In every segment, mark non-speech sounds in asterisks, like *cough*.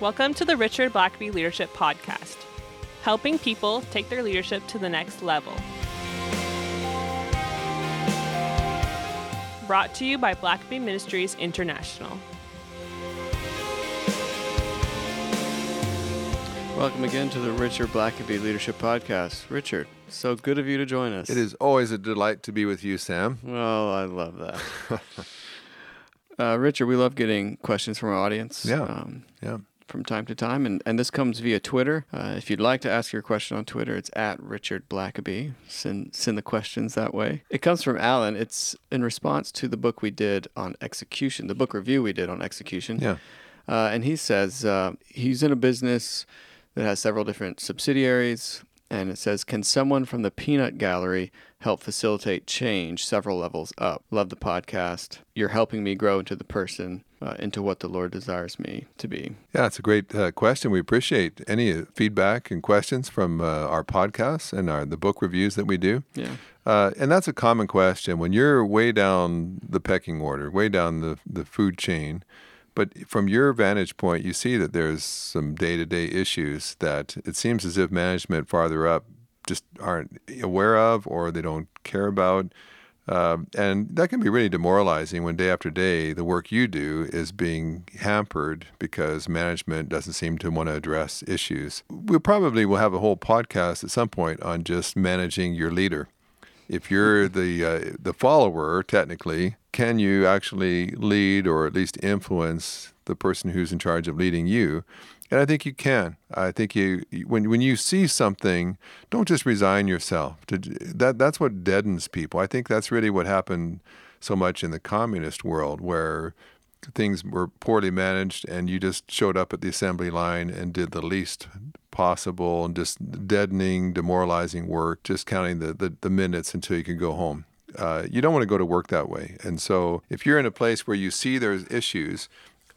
Welcome to the Richard Blackaby Leadership Podcast, helping people take their leadership to the next level. Brought to you by Blackaby Ministries International. Welcome again to the Richard Blackaby Leadership Podcast. Richard, so good of you to join us. It is always a delight to be with you, Sam. Well, I love that. *laughs* uh, Richard, we love getting questions from our audience. Yeah. Um, Yeah. From time to time, and, and this comes via Twitter. Uh, if you'd like to ask your question on Twitter, it's at Richard Blackaby. Send send the questions that way. It comes from Alan. It's in response to the book we did on execution, the book review we did on execution. Yeah. Uh, and he says uh, he's in a business that has several different subsidiaries. And it says, Can someone from the Peanut Gallery help facilitate change several levels up? Love the podcast. You're helping me grow into the person, uh, into what the Lord desires me to be. Yeah, it's a great uh, question. We appreciate any uh, feedback and questions from uh, our podcasts and our the book reviews that we do. Yeah. Uh, and that's a common question when you're way down the pecking order, way down the, the food chain. But from your vantage point, you see that there's some day to day issues that it seems as if management farther up just aren't aware of or they don't care about. Um, and that can be really demoralizing when day after day the work you do is being hampered because management doesn't seem to want to address issues. We probably will have a whole podcast at some point on just managing your leader if you're the uh, the follower technically can you actually lead or at least influence the person who's in charge of leading you and i think you can i think you when when you see something don't just resign yourself to that that's what deadens people i think that's really what happened so much in the communist world where things were poorly managed and you just showed up at the assembly line and did the least possible and just deadening, demoralizing work, just counting the, the, the minutes until you can go home. Uh, you don't want to go to work that way. And so if you're in a place where you see there's issues,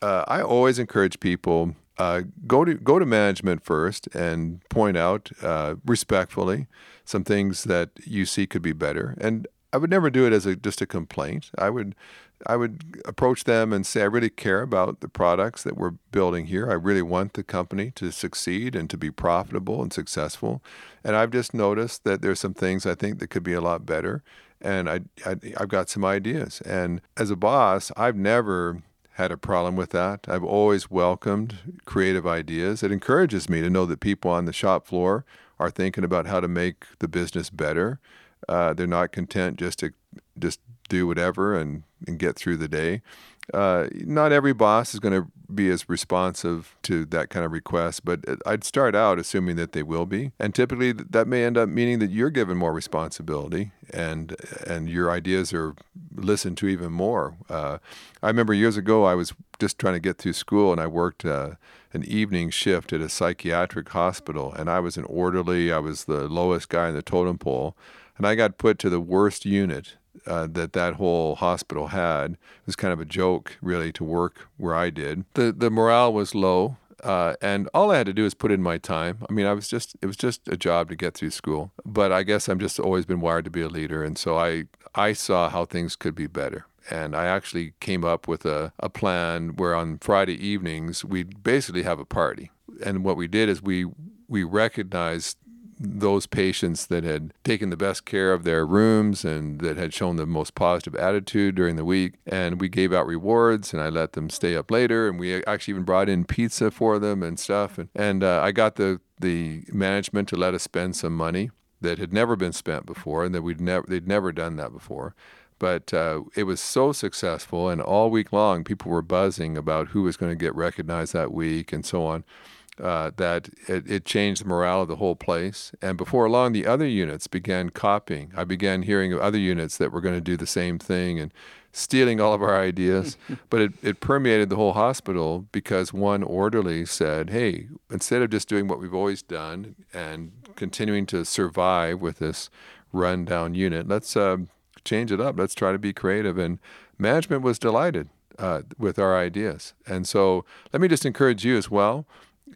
uh, I always encourage people uh, go to go to management first and point out uh, respectfully some things that you see could be better. And I would never do it as a just a complaint. I would I would approach them and say, I really care about the products that we're building here. I really want the company to succeed and to be profitable and successful. And I've just noticed that there's some things I think that could be a lot better. And I, I, I've got some ideas. And as a boss, I've never had a problem with that. I've always welcomed creative ideas. It encourages me to know that people on the shop floor are thinking about how to make the business better. Uh, they're not content just to just do whatever and, and get through the day. Uh, not every boss is going to be as responsive to that kind of request, but I'd start out assuming that they will be, and typically that may end up meaning that you're given more responsibility and and your ideas are listened to even more. Uh, I remember years ago I was just trying to get through school, and I worked uh, an evening shift at a psychiatric hospital, and I was an orderly. I was the lowest guy in the totem pole, and I got put to the worst unit uh, that that whole hospital had. It was kind of a joke, really, to work where I did. The the morale was low, uh, and all I had to do was put in my time. I mean, I was just it was just a job to get through school. But I guess I'm just always been wired to be a leader, and so I I saw how things could be better. And I actually came up with a, a plan where on Friday evenings we'd basically have a party. And what we did is we we recognized those patients that had taken the best care of their rooms and that had shown the most positive attitude during the week. And we gave out rewards and I let them stay up later. And we actually even brought in pizza for them and stuff. And, and uh, I got the, the management to let us spend some money that had never been spent before and that we'd never, they'd never done that before. But uh, it was so successful, and all week long, people were buzzing about who was going to get recognized that week and so on uh, that it, it, changed the morale of the whole place. And before long, the other units began copying. I began hearing of other units that were going to do the same thing and stealing all of our ideas. *laughs* but it, it permeated the whole hospital because one orderly said, hey, instead of just doing what we've always done and continuing to survive with this rundown unit, let's uh, change it up. Let's try to be creative. And management was delighted. Uh, with our ideas. And so let me just encourage you as well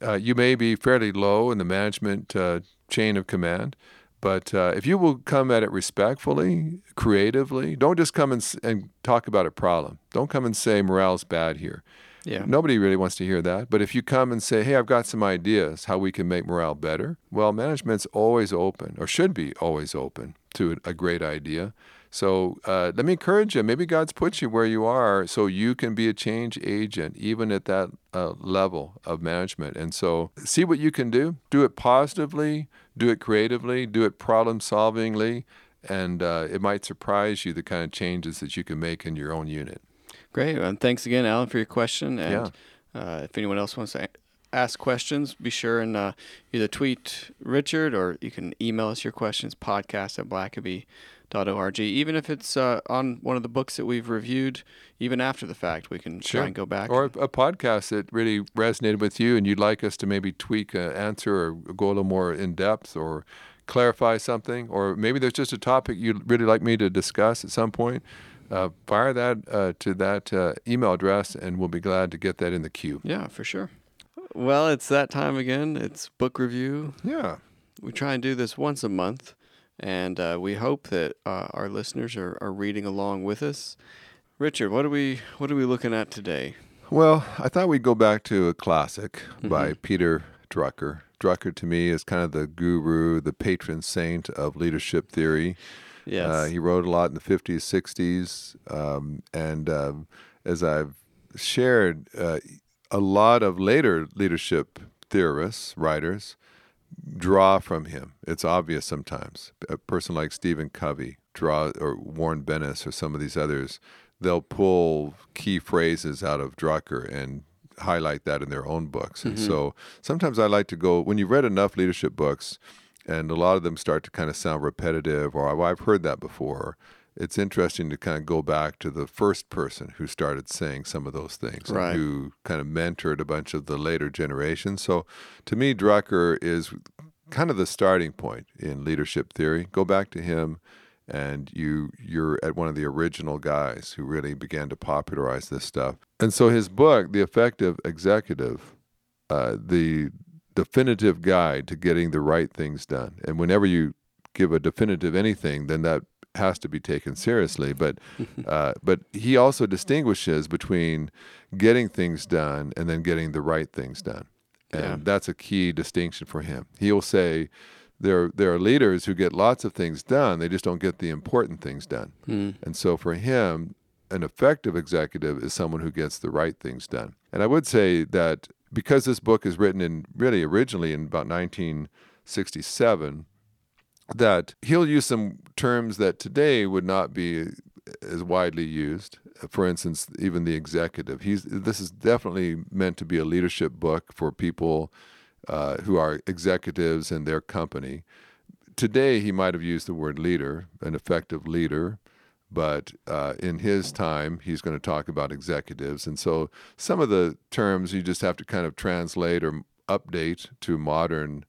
uh, you may be fairly low in the management uh, chain of command, but uh, if you will come at it respectfully, creatively, don't just come and, and talk about a problem. Don't come and say morale's bad here. Yeah. Nobody really wants to hear that. But if you come and say, hey, I've got some ideas how we can make morale better, well, management's always open or should be always open to a great idea. So uh, let me encourage you. Maybe God's put you where you are so you can be a change agent, even at that uh, level of management. And so see what you can do. Do it positively, do it creatively, do it problem solvingly, and uh, it might surprise you the kind of changes that you can make in your own unit. Great. And thanks again, Alan, for your question. And Yeah. uh, if anyone else wants to ask questions, be sure and uh, either tweet Richard or you can email us your questions, podcast at blackaby.org. Even if it's uh, on one of the books that we've reviewed, even after the fact, we can Sure. try and go back. Or a, podcast that really resonated with you and you'd like us to maybe tweak an answer or go a little more in depth or clarify something, or maybe there's just a topic you'd really like me to discuss at some point. Uh, fire that uh, to that uh, email address, and we'll be glad to get that in the queue. yeah, for sure. Well, it's that time again. It's book review. Yeah. we try and do this once a month, and uh, we hope that uh, our listeners are, are reading along with us. Richard, what are we what are we looking at today? Well, I thought we'd go back to a classic by Mm-hmm. Peter Drucker. Drucker, to me, is kind of the guru, the patron saint of leadership theory. Yes, Uh, he wrote a lot in the 50s, 60s. Um, and um, as I've shared, uh, a lot of later leadership theorists, writers, draw from him. It's obvious sometimes. A person like Stephen Covey, draw, or Warren Bennis, or some of these others, they'll pull key phrases out of Drucker and highlight that in their own books. And mm-hmm. so sometimes I like to go, when you've read enough leadership books, and a lot of them start to kind of sound repetitive, or "Oh, I've heard that before. It's interesting to kind of go back to the first person who started saying some of those things, Right. who kind of mentored a bunch of the later generations. So, to me, Drucker is kind of the starting point in leadership theory. Go back to him, and you you're at one of the original guys who really began to popularize this stuff. And so, his book, The Effective Executive, uh, the definitive guide to getting the right things done. And whenever you give a definitive anything, then that has to be taken seriously. But *laughs* uh, but he also distinguishes between getting things done and then getting the right things done, and Yeah. that's a key distinction for him. He'll say. There, there are leaders who get lots of things done. They just don't get the important things done. And so for him, an effective executive is someone who gets the right things done. And I would say that because this book is written in really originally in about 1967, that he'll use some terms that today would not be as widely used. For instance, even the executive. He's this is definitely meant to be a leadership book for people uh, who are executives in their company. Today, he might have used the word leader, an effective leader, but uh, in his time, he's going to talk about executives. And so some of the terms you just have to kind of translate or update to modern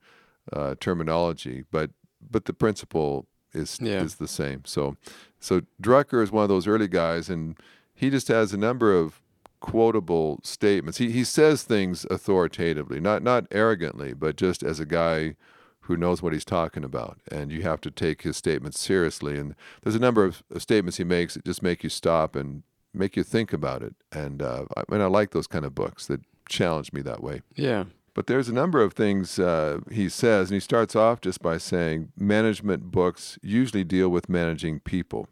uh, terminology, but but the principle is Yeah. is the same. So so Drucker is one of those early guys, and he just has a number of quotable statements. He he says things authoritatively, not not arrogantly, but just as a guy who knows what he's talking about. And you have to take his statements seriously. And there's a number of of statements he makes that just make you stop and make you think about it. And uh, I mean, I like those kind of books that challenge me that way. yeah, But there's a number of things uh, he says, and he starts off just by saying management books usually deal with managing people.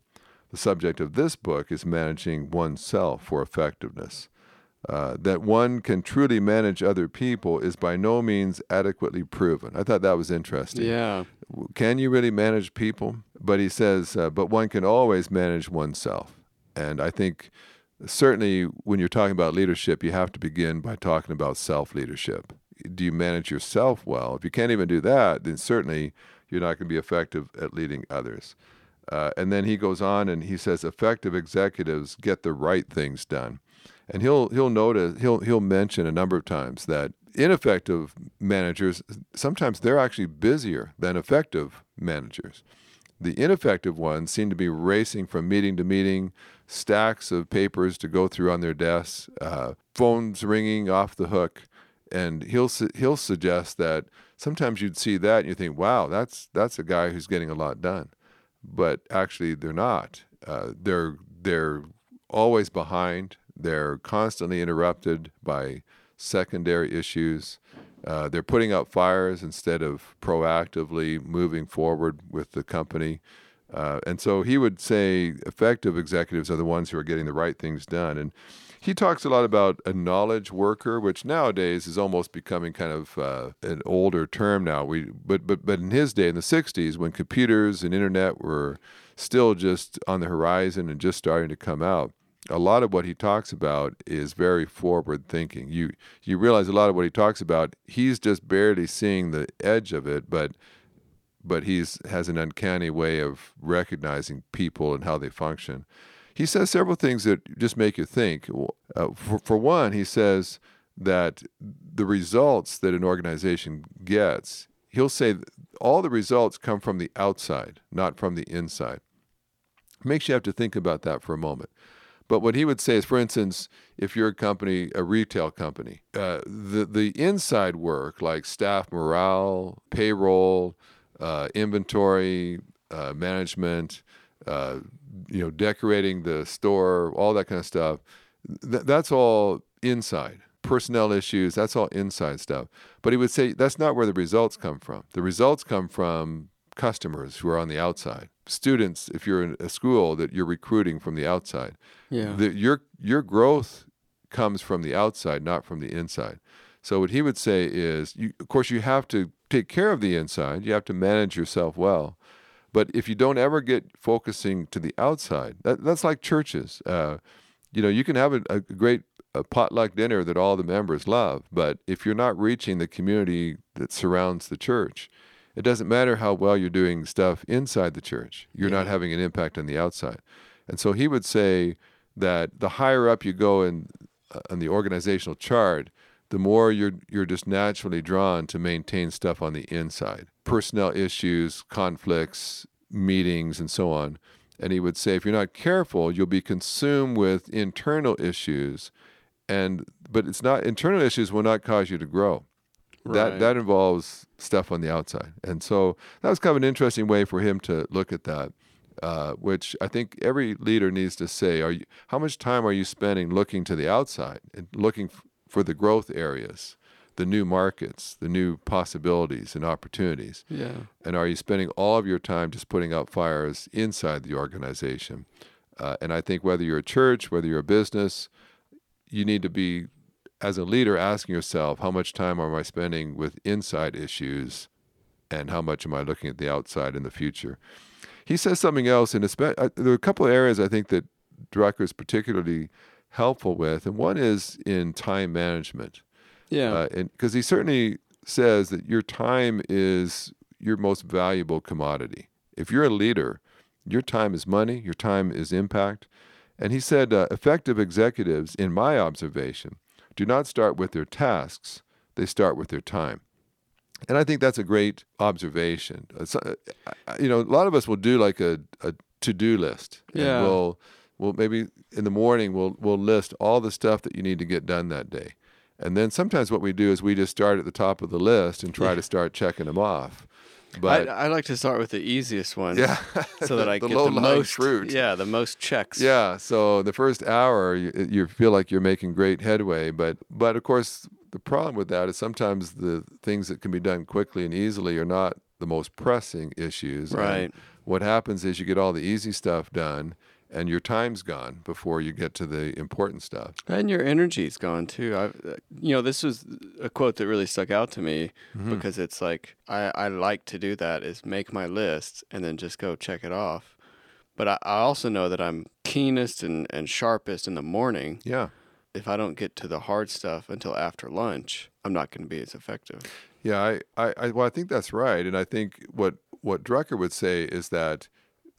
The subject of this book is managing oneself for effectiveness. Uh, that one can truly manage other people is by no means adequately proven. I thought that was interesting. yeah, Can you really manage people? But he says, uh, but one can always manage oneself. And I think certainly when you're talking about leadership, you have to begin by talking about self leadership. Do you manage yourself well? If you can't even do that, then certainly you're not going to be effective at leading others. Uh, and then he goes on and he says, effective executives get the right things done. And he'll he'll notice he'll he'll mention a number of times that ineffective managers sometimes they're actually busier than effective managers. The ineffective ones seem to be racing from meeting to meeting, stacks of papers to go through on their desks, uh, phones ringing off the hook, and he'll he'll suggest that sometimes you'd see that and you think, wow, that's that's a guy who's getting a lot done, but actually they're not. Uh, they're they're always behind. They're constantly interrupted by secondary issues. Uh, they're putting out fires instead of proactively moving forward with the company. Uh, and so he would say effective executives are the ones who are getting the right things done. And he talks a lot about a knowledge worker, which nowadays is almost becoming kind of uh, an older term now. We, but, but, but in his day, in the 60s, when computers and internet were still just on the horizon and just starting to come out, a lot of what he talks about is very forward thinking. You you realize a lot of what he talks about, he's just barely seeing the edge of it, but but he's has an uncanny way of recognizing people and how they function he says several things that just make you think. Uh, for, for one, he says that the results that an organization gets, he'll say all the results come from the outside, not from the inside. Makes you have to think about that for a moment. But what he would say is, for instance, if you're a company, a retail company, uh, the the inside work like staff morale, payroll, uh, inventory uh, management, uh, you know, decorating the store, all that kind of stuff. Th- that's all inside. Personnel issues, that's all inside stuff. But he would say that's not where the results come from. The results come from customers who are on the outside. Students, if you're in a school that you're recruiting from the outside. Yeah. The, your your growth comes from the outside, not from the inside. So what he would say is, you, of course, you have to take care of the inside. You have to manage yourself well. But if you don't ever get focusing to the outside, that, that's like churches. Uh, you know, you can have a, a great a potluck dinner that all the members love, but if you're not reaching the community that surrounds the church, it doesn't matter how well you're doing stuff inside the church. You're yeah. not having an impact on the outside. And so he would say that the higher up you go in uh, on the organizational chart, the more you're you're just naturally drawn to maintain stuff on the inside. Personnel issues, conflicts, meetings and so on. And he would say if you're not careful, you'll be consumed with internal issues and but it's not internal issues will not cause you to grow. Right. That that involves stuff on the outside. And so that was kind of an interesting way for him to look at that. Uh, which I think every leader needs to say: Are you, how much time are you spending looking to the outside and looking for the growth areas, the new markets, the new possibilities and opportunities? Yeah. And are you spending all of your time just putting out fires inside the organization? Uh, and I think whether you're a church, whether you're a business, you need to be, as a leader, asking yourself, how much time am I spending with inside issues and how much am I looking at the outside in the future? He says something else, and uh, there are a couple of areas I think that Drucker is particularly helpful with, and one is in time management. Yeah, uh, and because he certainly says that your time is your most valuable commodity. If you're a leader, your time is money, your time is impact. And he said, uh, effective executives, in my observation, do not start with their tasks, they start with their time. And I think that's a great observation. Uh, you know, a lot of us will do like a, a to do list. Yeah. And we'll well maybe in the morning we'll we'll list all the stuff that you need to get done that day. And then sometimes what we do is we just start at the top of the list and try yeah. to start checking them off. But I, I, like to start with the easiest ones yeah. so that i *laughs* the get the most fruit. yeah the most checks. Yeah so the first hour you, you feel like you're making great headway but but of course the problem with that is sometimes the things that can be done quickly and easily are not the most pressing issues. Right. and what happens is you get all the easy stuff done and your time's gone before you get to the important stuff. And your energy's gone too. I, you know, this was a quote that really stuck out to me mm-hmm. because it's like I, I like to do that is make my list and then just go check it off. But I, I also know that I'm keenest and, and sharpest in the morning. Yeah. If I don't get to the hard stuff until after lunch, I'm not going to be as effective. Yeah, I, I, I, well, I think that's right, and I think what what Drucker would say is that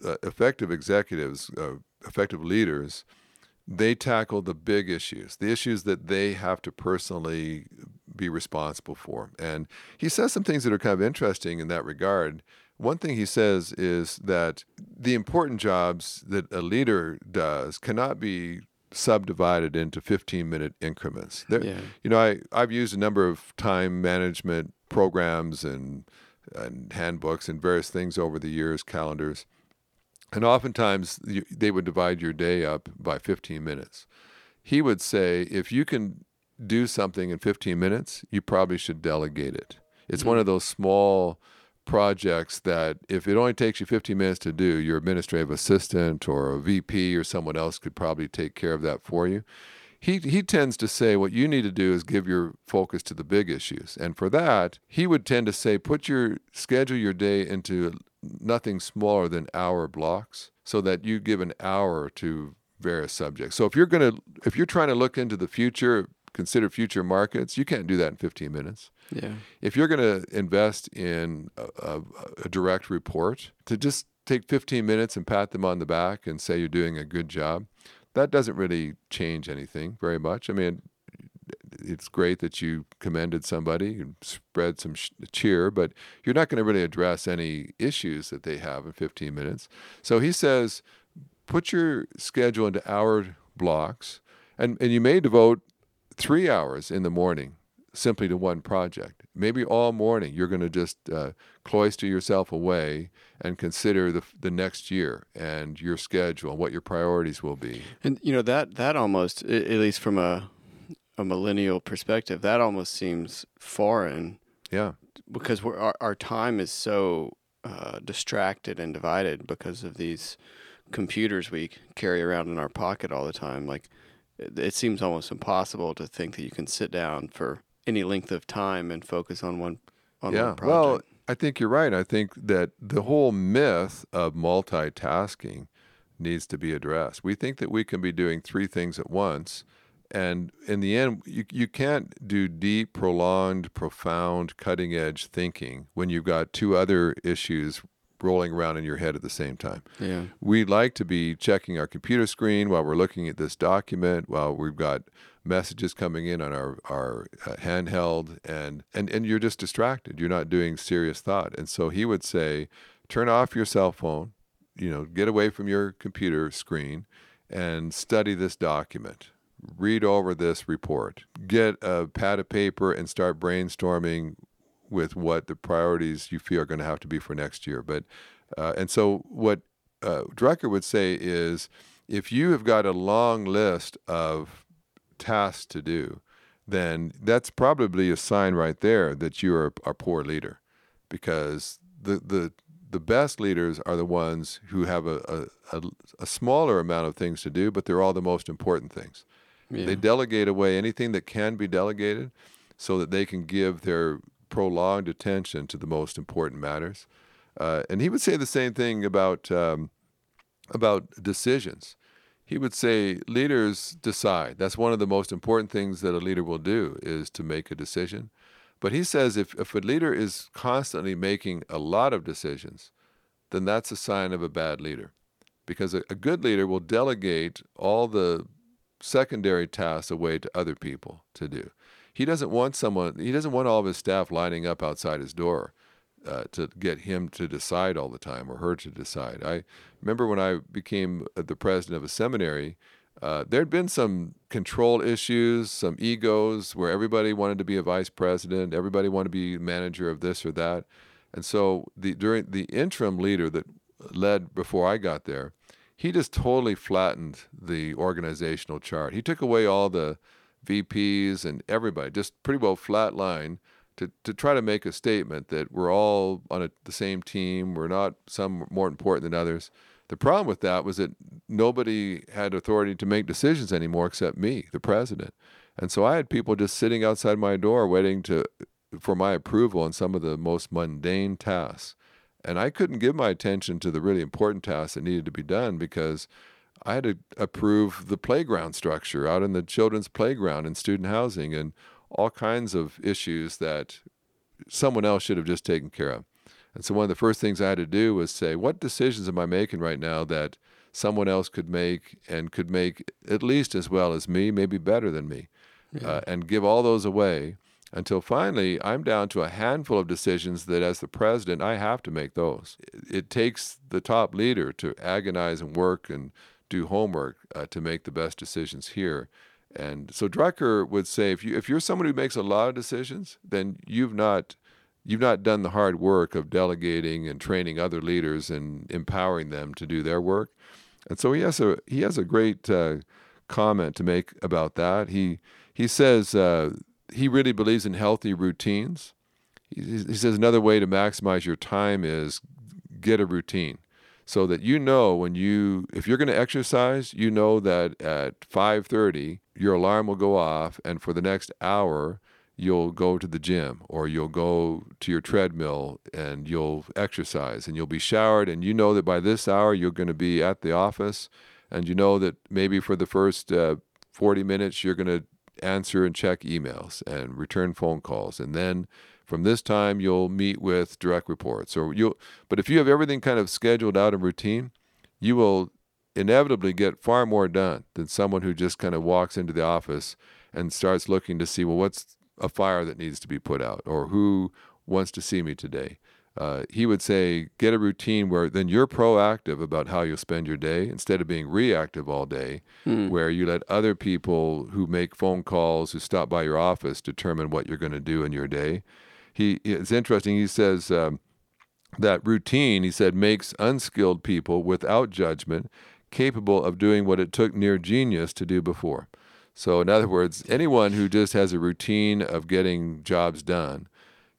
uh, effective executives, uh, effective leaders, they tackle the big issues, the issues that they have to personally be responsible for. And he says some things that are kind of interesting in that regard. One thing he says is that the important jobs that a leader does cannot be subdivided into 15 minute increments. There, yeah. You know, I, I've used a number of time management programs and, and handbooks and various things over the years, calendars. And oftentimes you, they would divide your day up by 15 minutes. he would say if you can do something in 15 minutes, you probably should delegate it. It's mm-hmm. one of those small projects that if it only takes you 15 minutes to do, your administrative assistant or a VP or someone else could probably take care of that for you. He, he tends to say what you need to do is give your focus to the big issues. And for that, he would tend to say put your schedule your day into nothing smaller than hour blocks so that you give an hour to various subjects. So if you're going to if you're trying to look into the future, consider future markets, you can't do that in 15 minutes. Yeah. If you're going to invest in a, a, a, direct report, to just take 15 minutes and pat them on the back and say you're doing a good job, that doesn't really change anything very much. I mean, it's great that you commended somebody and spread some sh- cheer, but you're not going to really address any issues that they have in 15 minutes. So he says, put your schedule into hour blocks, and, and you may devote three hours in the morning simply to one project. Maybe all morning you're going to just uh, cloister yourself away and consider the the next year and your schedule and what your priorities will be. And you know that that almost, at least from a a millennial perspective, that almost seems foreign. Yeah, because our our time is so uh, distracted and divided because of these computers we carry around in our pocket all the time. Like it, it seems almost impossible to think that you can sit down for any length of time and focus on one on yeah. one project. Well, I think you're right. I think that the whole myth of multitasking needs to be addressed. We think that we can be doing three things at once. And in the end, you, you can't do deep, prolonged, profound, cutting edge thinking when you've got two other issues rolling around in your head at the same time. Yeah. We like to be checking our computer screen while we're looking at this document, while we've got messages coming in on our, our uh, handheld, and, and, and you're just distracted. You're not doing serious thought. And so he would say, turn off your cell phone, you know, get away from your computer screen and study this document. Read over this report. Get a pad of paper and start brainstorming with what the priorities you feel are going to have to be for next year. But uh, and so what uh, Drucker would say is, if you have got a long list of tasks to do, then that's probably a sign right there that you are a poor leader, because the the the best leaders are the ones who have a, a, a, smaller amount of things to do, but they're all the most important things. Yeah. They delegate away anything that can be delegated so that they can give their prolonged attention to the most important matters. Uh, and he would say the same thing about um, about decisions. He would say leaders decide. That's one of the most important things that a leader will do is to make a decision. But he says if, if a leader is constantly making a lot of decisions, then that's a sign of a bad leader. Because a, a good leader will delegate all the secondary tasks away to other people to do he doesn't want someone he doesn't want all of his staff lining up outside his door uh, to get him to decide all the time or her to decide. I remember when I became the president of a seminary, uh, there had been some control issues, some egos where everybody wanted to be a vice president, everybody wanted to be manager of this or that. And so the during the interim leader that led before I got there, he just totally flattened the organizational chart. He took away all the VPs and everybody, just pretty well flat line to, to try to make a statement that we're all on a, the same team, we're not some more important than others. The problem with that was that nobody had authority to make decisions anymore except me, the president. And so I had people just sitting outside my door waiting to for my approval on some of the most mundane tasks. And I couldn't give my attention to the really important tasks that needed to be done because I had to approve the playground structure out in the children's playground and student housing and all kinds of issues that someone else should have just taken care of. And so one of the first things I had to do was say, what decisions am I making right now that someone else could make and could make at least as well as me, maybe better than me, yeah. uh, and give all those away until finally I'm down to a handful of decisions that as the president I have to make those. It, takes the top leader to agonize and work and do homework uh, to make the best decisions here. And so Drucker would say, if you if you're someone who makes a lot of decisions, then you've not you've not done the hard work of delegating and training other leaders and empowering them to do their work. And so he has a he has a great uh, comment to make about that. He he says uh, he really believes in healthy routines. He, he says another way to maximize your time is get a routine so that you know when you if you're going to exercise you know that at 5:30 your alarm will go off and for the next hour you'll go to the gym or you'll go to your treadmill and you'll exercise and you'll be showered and you know that by this hour you're going to be at the office and you know that maybe for the first uh, 40 minutes you're going to answer and check emails and return phone calls and then from this time you'll meet with direct reports or you'll, but if you have everything kind of scheduled out in routine you will inevitably get far more done than someone who just kind of walks into the office and starts looking to see well what's a fire that needs to be put out? Or who wants to see me today? Uh, he would say get a routine where then you're proactive about how you'll spend your day instead of being reactive all day Hmm. where you let other people who make phone calls who stop by your office determine what you're going to do in your day. He it's interesting he says um, that routine he said makes unskilled people without judgment capable of doing what it took near genius to do before so in other words anyone who just has a routine of getting jobs done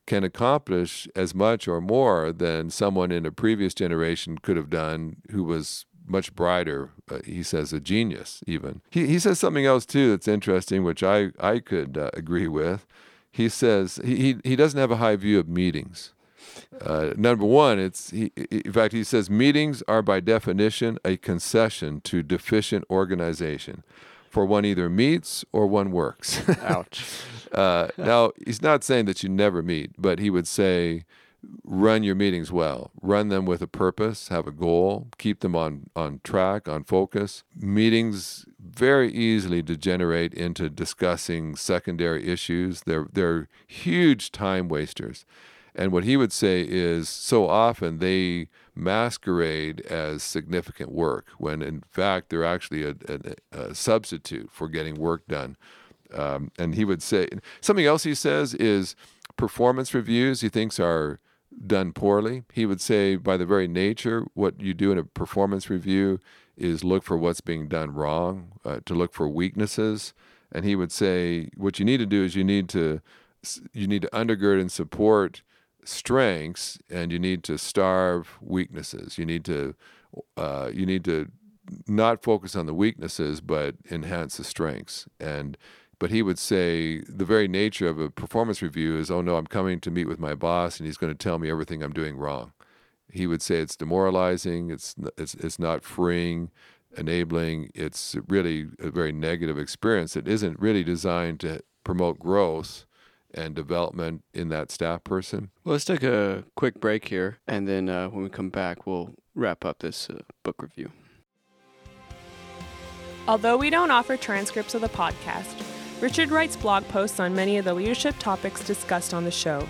can accomplish as much or more than someone in a previous generation could have done who was much brighter. Uh, he says a genius, even. He, he says something else, too, that's interesting, which I, I could uh, agree with. He says he, he, he doesn't have a high view of meetings. Uh, number one, it's he, in fact he says meetings are by definition a concession to deficient organization, for one either meets or one works. *laughs* Ouch. Uh, now, he's not saying that you never meet, but he would say run your meetings well. Run them with a purpose, have a goal, keep them on, on track, on focus. Meetings very easily degenerate into discussing secondary issues. They're, they're huge time wasters. And what he would say is so often they masquerade as significant work when in fact they're actually a, a, a substitute for getting work done. Um, and he would say something else he says is performance reviews he thinks are done poorly. He would say by the very nature, what you do in a performance review is look for what's being done wrong, uh, to look for weaknesses. And he would say what you need to do is you need to you need to undergird and support strengths, and you need to starve weaknesses. You need to uh, you need to not focus on the weaknesses, but enhance the strengths. And but he would say the very nature of a performance review is, oh no, I'm coming to meet with my boss, and he's going to tell me everything I'm doing wrong. He would say it's demoralizing. It's it's it's not freeing, enabling. It's really a very negative experience that isn't really designed to promote growth and development in that staff person. Well, let's take a quick break here, and then uh, when we come back, we'll wrap up this uh, book review. Although we don't offer transcripts of the podcast, Richard writes blog posts on many of the leadership topics discussed on the show.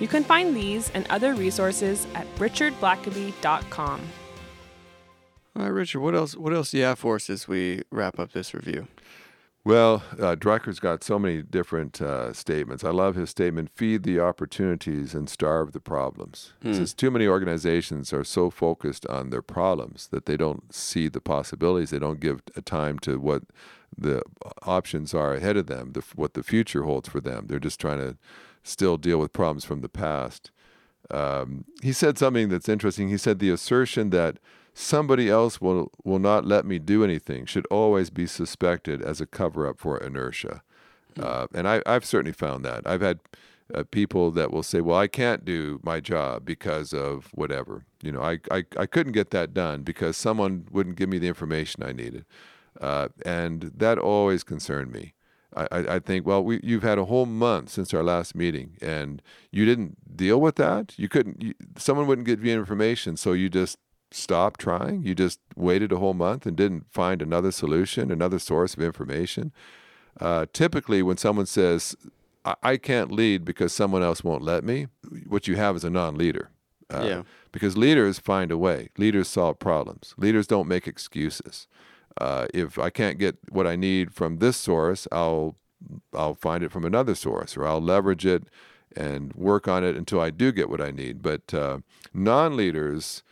You can find these and other resources at richardblackaby.com. All right, Richard, what else? What else do you have for us as we wrap up this review? Well, uh, Drucker's got so many different uh, statements. I love his statement feed the opportunities and starve the problems. He says too many organizations are so focused on their problems that they don't see the possibilities. They don't give a time to what the options are ahead of them, the, what the future holds for them. They're just trying to still deal with problems from the past. Um, he said something that's interesting. He said the assertion that somebody else will will not let me do anything should always be suspected as a cover up for inertia. Uh, and I, I've certainly found that. I've had uh, people that will say, "Well, I can't do my job because of whatever." You know, I, I I couldn't get that done because someone wouldn't give me the information I needed, uh, and that always concerned me. I, I, I think, well, we, you've had a whole month since our last meeting, and you didn't deal with that. You couldn't. You, someone wouldn't give you information, so you just stopped trying. You just waited a whole month and didn't find another solution, another source of information. Uh, typically, when someone says, I-, I can't lead because someone else won't let me, what you have is a non leader. Uh, Yeah. Because leaders find a way, leaders solve problems, leaders don't make excuses. Uh, if I can't get what I need from this source, I'll I'll find it from another source, or I'll leverage it and work on it until I do get what I need. But uh, non-leaders,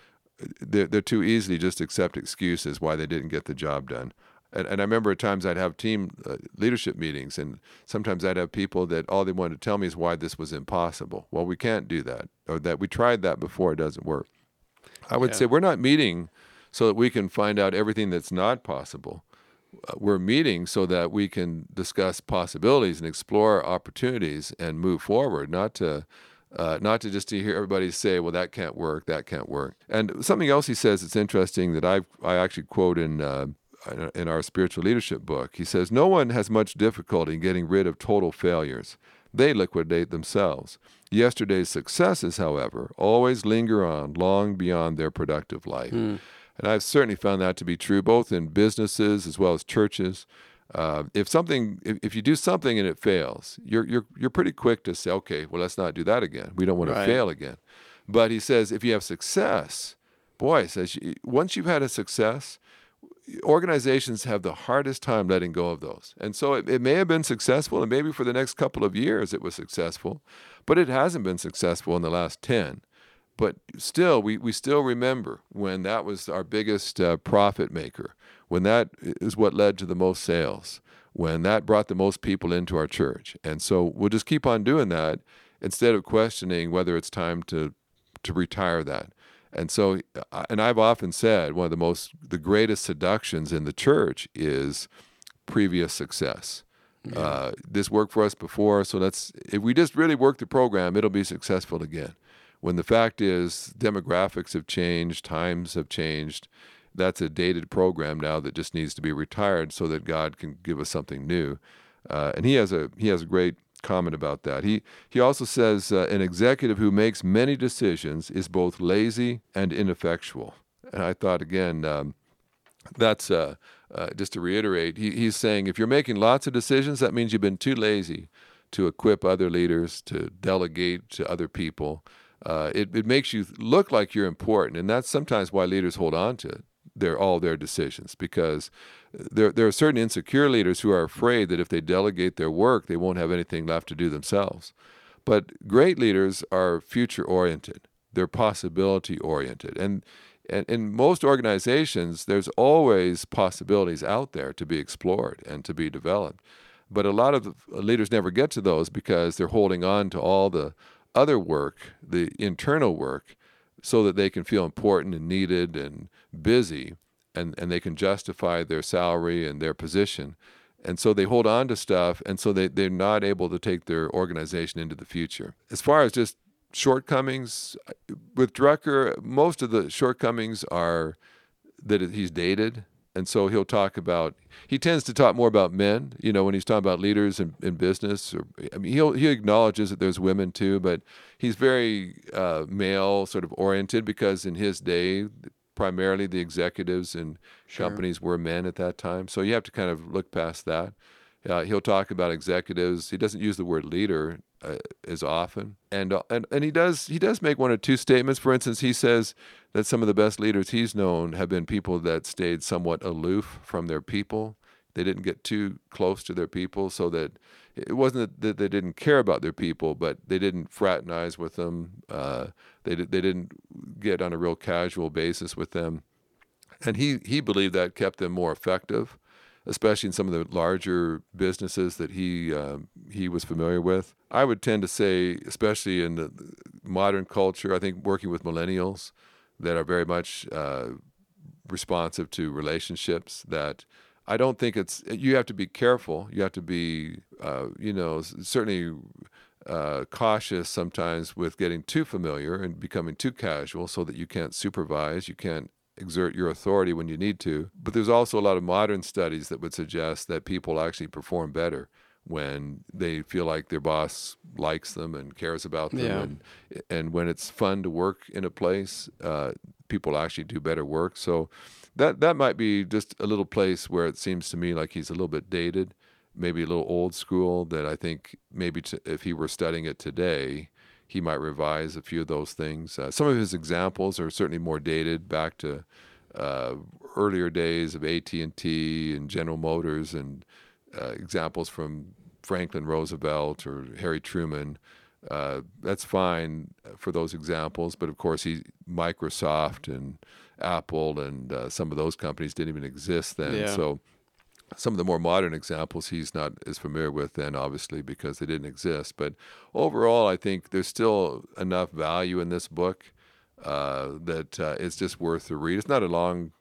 they're, they're too easily just accept excuses why they didn't get the job done. And, and I remember at times I'd have team uh, leadership meetings, and sometimes I'd have people that all they wanted to tell me is why this was impossible. Well, we can't do that, or that we tried that before, it doesn't work. I would Yeah. say we're not meeting so that we can find out everything that's not possible. Uh, we're meeting so that we can discuss possibilities and explore opportunities and move forward, not to uh, not to just to hear everybody say, "Well, that can't work, that can't work." And something else he says that's interesting that I I actually quote in. Uh, in our spiritual leadership book, he says, No one has much difficulty in getting rid of total failures. They liquidate themselves. Yesterday's successes, however, always linger on long beyond their productive life. And I've certainly found that to be true both in businesses as well as churches. Uh, if something, if, if you do something and it fails, you're you're you're pretty quick to say, okay, well, let's not do that again. We don't want Right. to fail again. But he says, if you have success, boy, says once you've had a success, organizations have the hardest time letting go of those. And so it, it may have been successful, and maybe for the next couple of years it was successful, but it hasn't been successful in the last 10. But still, we, we still remember when that was our biggest uh, profit maker, when that is what led to the most sales, when that brought the most people into our church. And so we'll just keep on doing that instead of questioning whether it's time to, to retire that. And so, uh, and I've often said one of the most, the greatest seductions in the church is previous success. Uh, this worked for us before, so let's, if we just really work the program, it'll be successful again. When the fact is, demographics have changed, times have changed. That's a dated program now that just needs to be retired so that God can give us something new. Uh, and he has a he has a great comment about that. He he also says uh, an executive who makes many decisions is both lazy and ineffectual. And I thought again, um, that's uh, uh, just to reiterate. He, he's saying if you're making lots of decisions, that means you've been too lazy to equip other leaders, to delegate to other people. Uh, it, it makes you look like you're important, and that's sometimes why leaders hold on to their all their decisions because there there are certain insecure leaders who are afraid that if they delegate their work, they won't have anything left to do themselves. But great leaders are future oriented. They're possibility oriented, and and in most organizations, there's always possibilities out there to be explored and to be developed. But a lot of leaders never get to those because they're holding on to all the other work, the internal work, so that they can feel important and needed and busy and, and they can justify their salary and their position. And so they hold on to stuff, and so they, they're not able to take their organization into the future. As far as just shortcomings, with Drucker, most of the shortcomings are that he's dated. And so he'll talk about, he tends to talk more about men, you know, when he's talking about leaders in, in business. Or, I mean, he'll, he acknowledges that there's women too, but he's very uh, male sort of oriented because in his day, primarily the executives and companies were men at that time. So you have to kind of look past that. Uh, he'll talk about executives. He doesn't use the word leader uh, as often, and uh, and and he does he does make one or two statements. For instance, he says that some of the best leaders he's known have been people that stayed somewhat aloof from their people. They didn't get too close to their people, so that it wasn't that they didn't care about their people, but they didn't fraternize with them. Uh, they they didn't get on a real casual basis with them, and he he believed that kept them more effective especially in some of the larger businesses that he uh, he was familiar with. I would tend to say, especially in the modern culture, I think working with millennials that are very much uh, responsive to relationships. That I don't think it's you have to be careful. You have to be, uh, you know, certainly. Uh, cautious sometimes with getting too familiar and becoming too casual so that you can't supervise, you can't exert your authority when you need to. But there's also a lot of modern studies that would suggest that people actually perform better when they feel like their boss likes them and cares about them, Yeah. and and when it's fun to work in a place, uh, people actually do better work. So that that might be just a little place where it seems to me like he's a little bit dated, maybe a little old school. That I think maybe to, if he were studying it today, he might revise a few of those things. Uh, some of his examples are certainly more dated back to uh, earlier days of AT and T and General Motors, and uh, examples from Franklin Roosevelt or Harry Truman. Uh, that's fine for those examples, but of course, he Microsoft and Apple and uh, some of those companies didn't even exist then. Yeah. So some of the more modern examples he's not as familiar with then obviously because they didn't exist. But overall i think there's still enough value in this book uh, that uh, it's just worth the read. It's not a long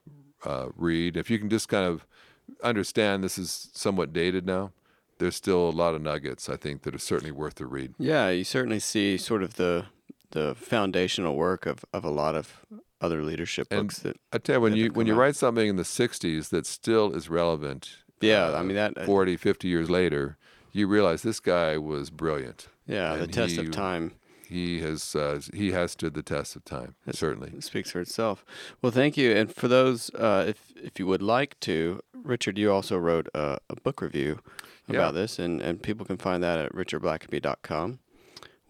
uh, read. If you can just kind of understand this is somewhat dated now there's still a lot of nuggets i think that are certainly worth the read. Yeah, you certainly see sort of the the foundational work of, of a lot of other leadership And books that i tell you when you when you out. write something in the 60s that still is relevant Yeah, uh, I mean that 40 50 years later you realize this guy was brilliant yeah, the test he- of time he has uh, he has stood the test of time certainly It speaks for itself. Well, thank you. And for those, uh, if if you would like to, Richard, you also wrote a, a book review about Yeah. this, and, and people can find that at richardblackaby.com.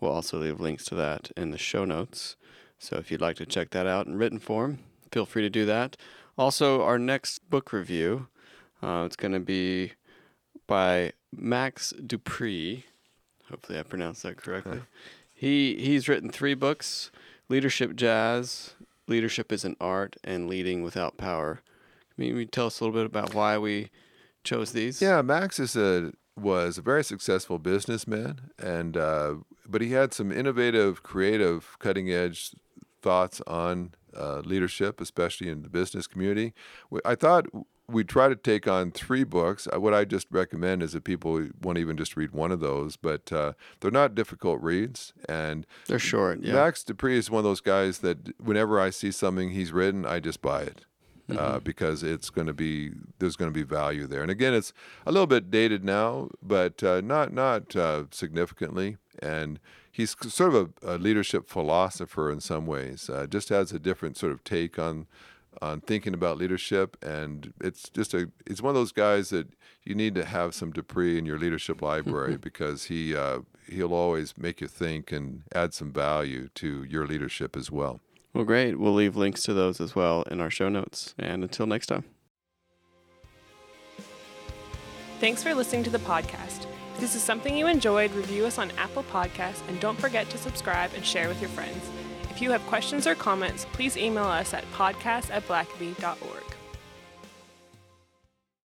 We'll also leave links to that in the show notes. So if you'd like to check that out in written form, feel free to do that. Also, our next book review, uh, it's going to be by Max De Pree. Hopefully, I pronounced that correctly. he he's written three books: Leadership Jazz, Leadership is an Art, and Leading Without Power. Can you tell us a little bit about why we chose these? Yeah, Max is a was a very successful businessman, and uh, but he had some innovative, creative, cutting edge thoughts on uh, leadership, especially in the business community. I thought we'd try to take on three books. Uh, What I just recommend is that people want to even just read one of those, but uh, they're not difficult reads, and they're short. Yeah. Max De Pree is one of those guys that whenever I see something he's written, I just buy it. Uh, Mm-hmm. because it's going to be there's going to be value there, and again, it's a little bit dated now, but uh, not not uh, significantly. And he's sort of a, a leadership philosopher in some ways. Uh, just has a different sort of take on on thinking about leadership, and it's just a it's one of those guys that you need to have some De Pree in your leadership library *laughs* because he uh, he'll always make you think and add some value to your leadership as well. Well, great. We'll leave links to those as well in our show notes. And until next time. Thanks for listening to the podcast. If this is something you enjoyed, review us on Apple Podcasts and don't forget to subscribe and share with your friends. If you have questions or comments, please email us at podcast at blackaby.org.